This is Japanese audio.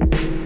you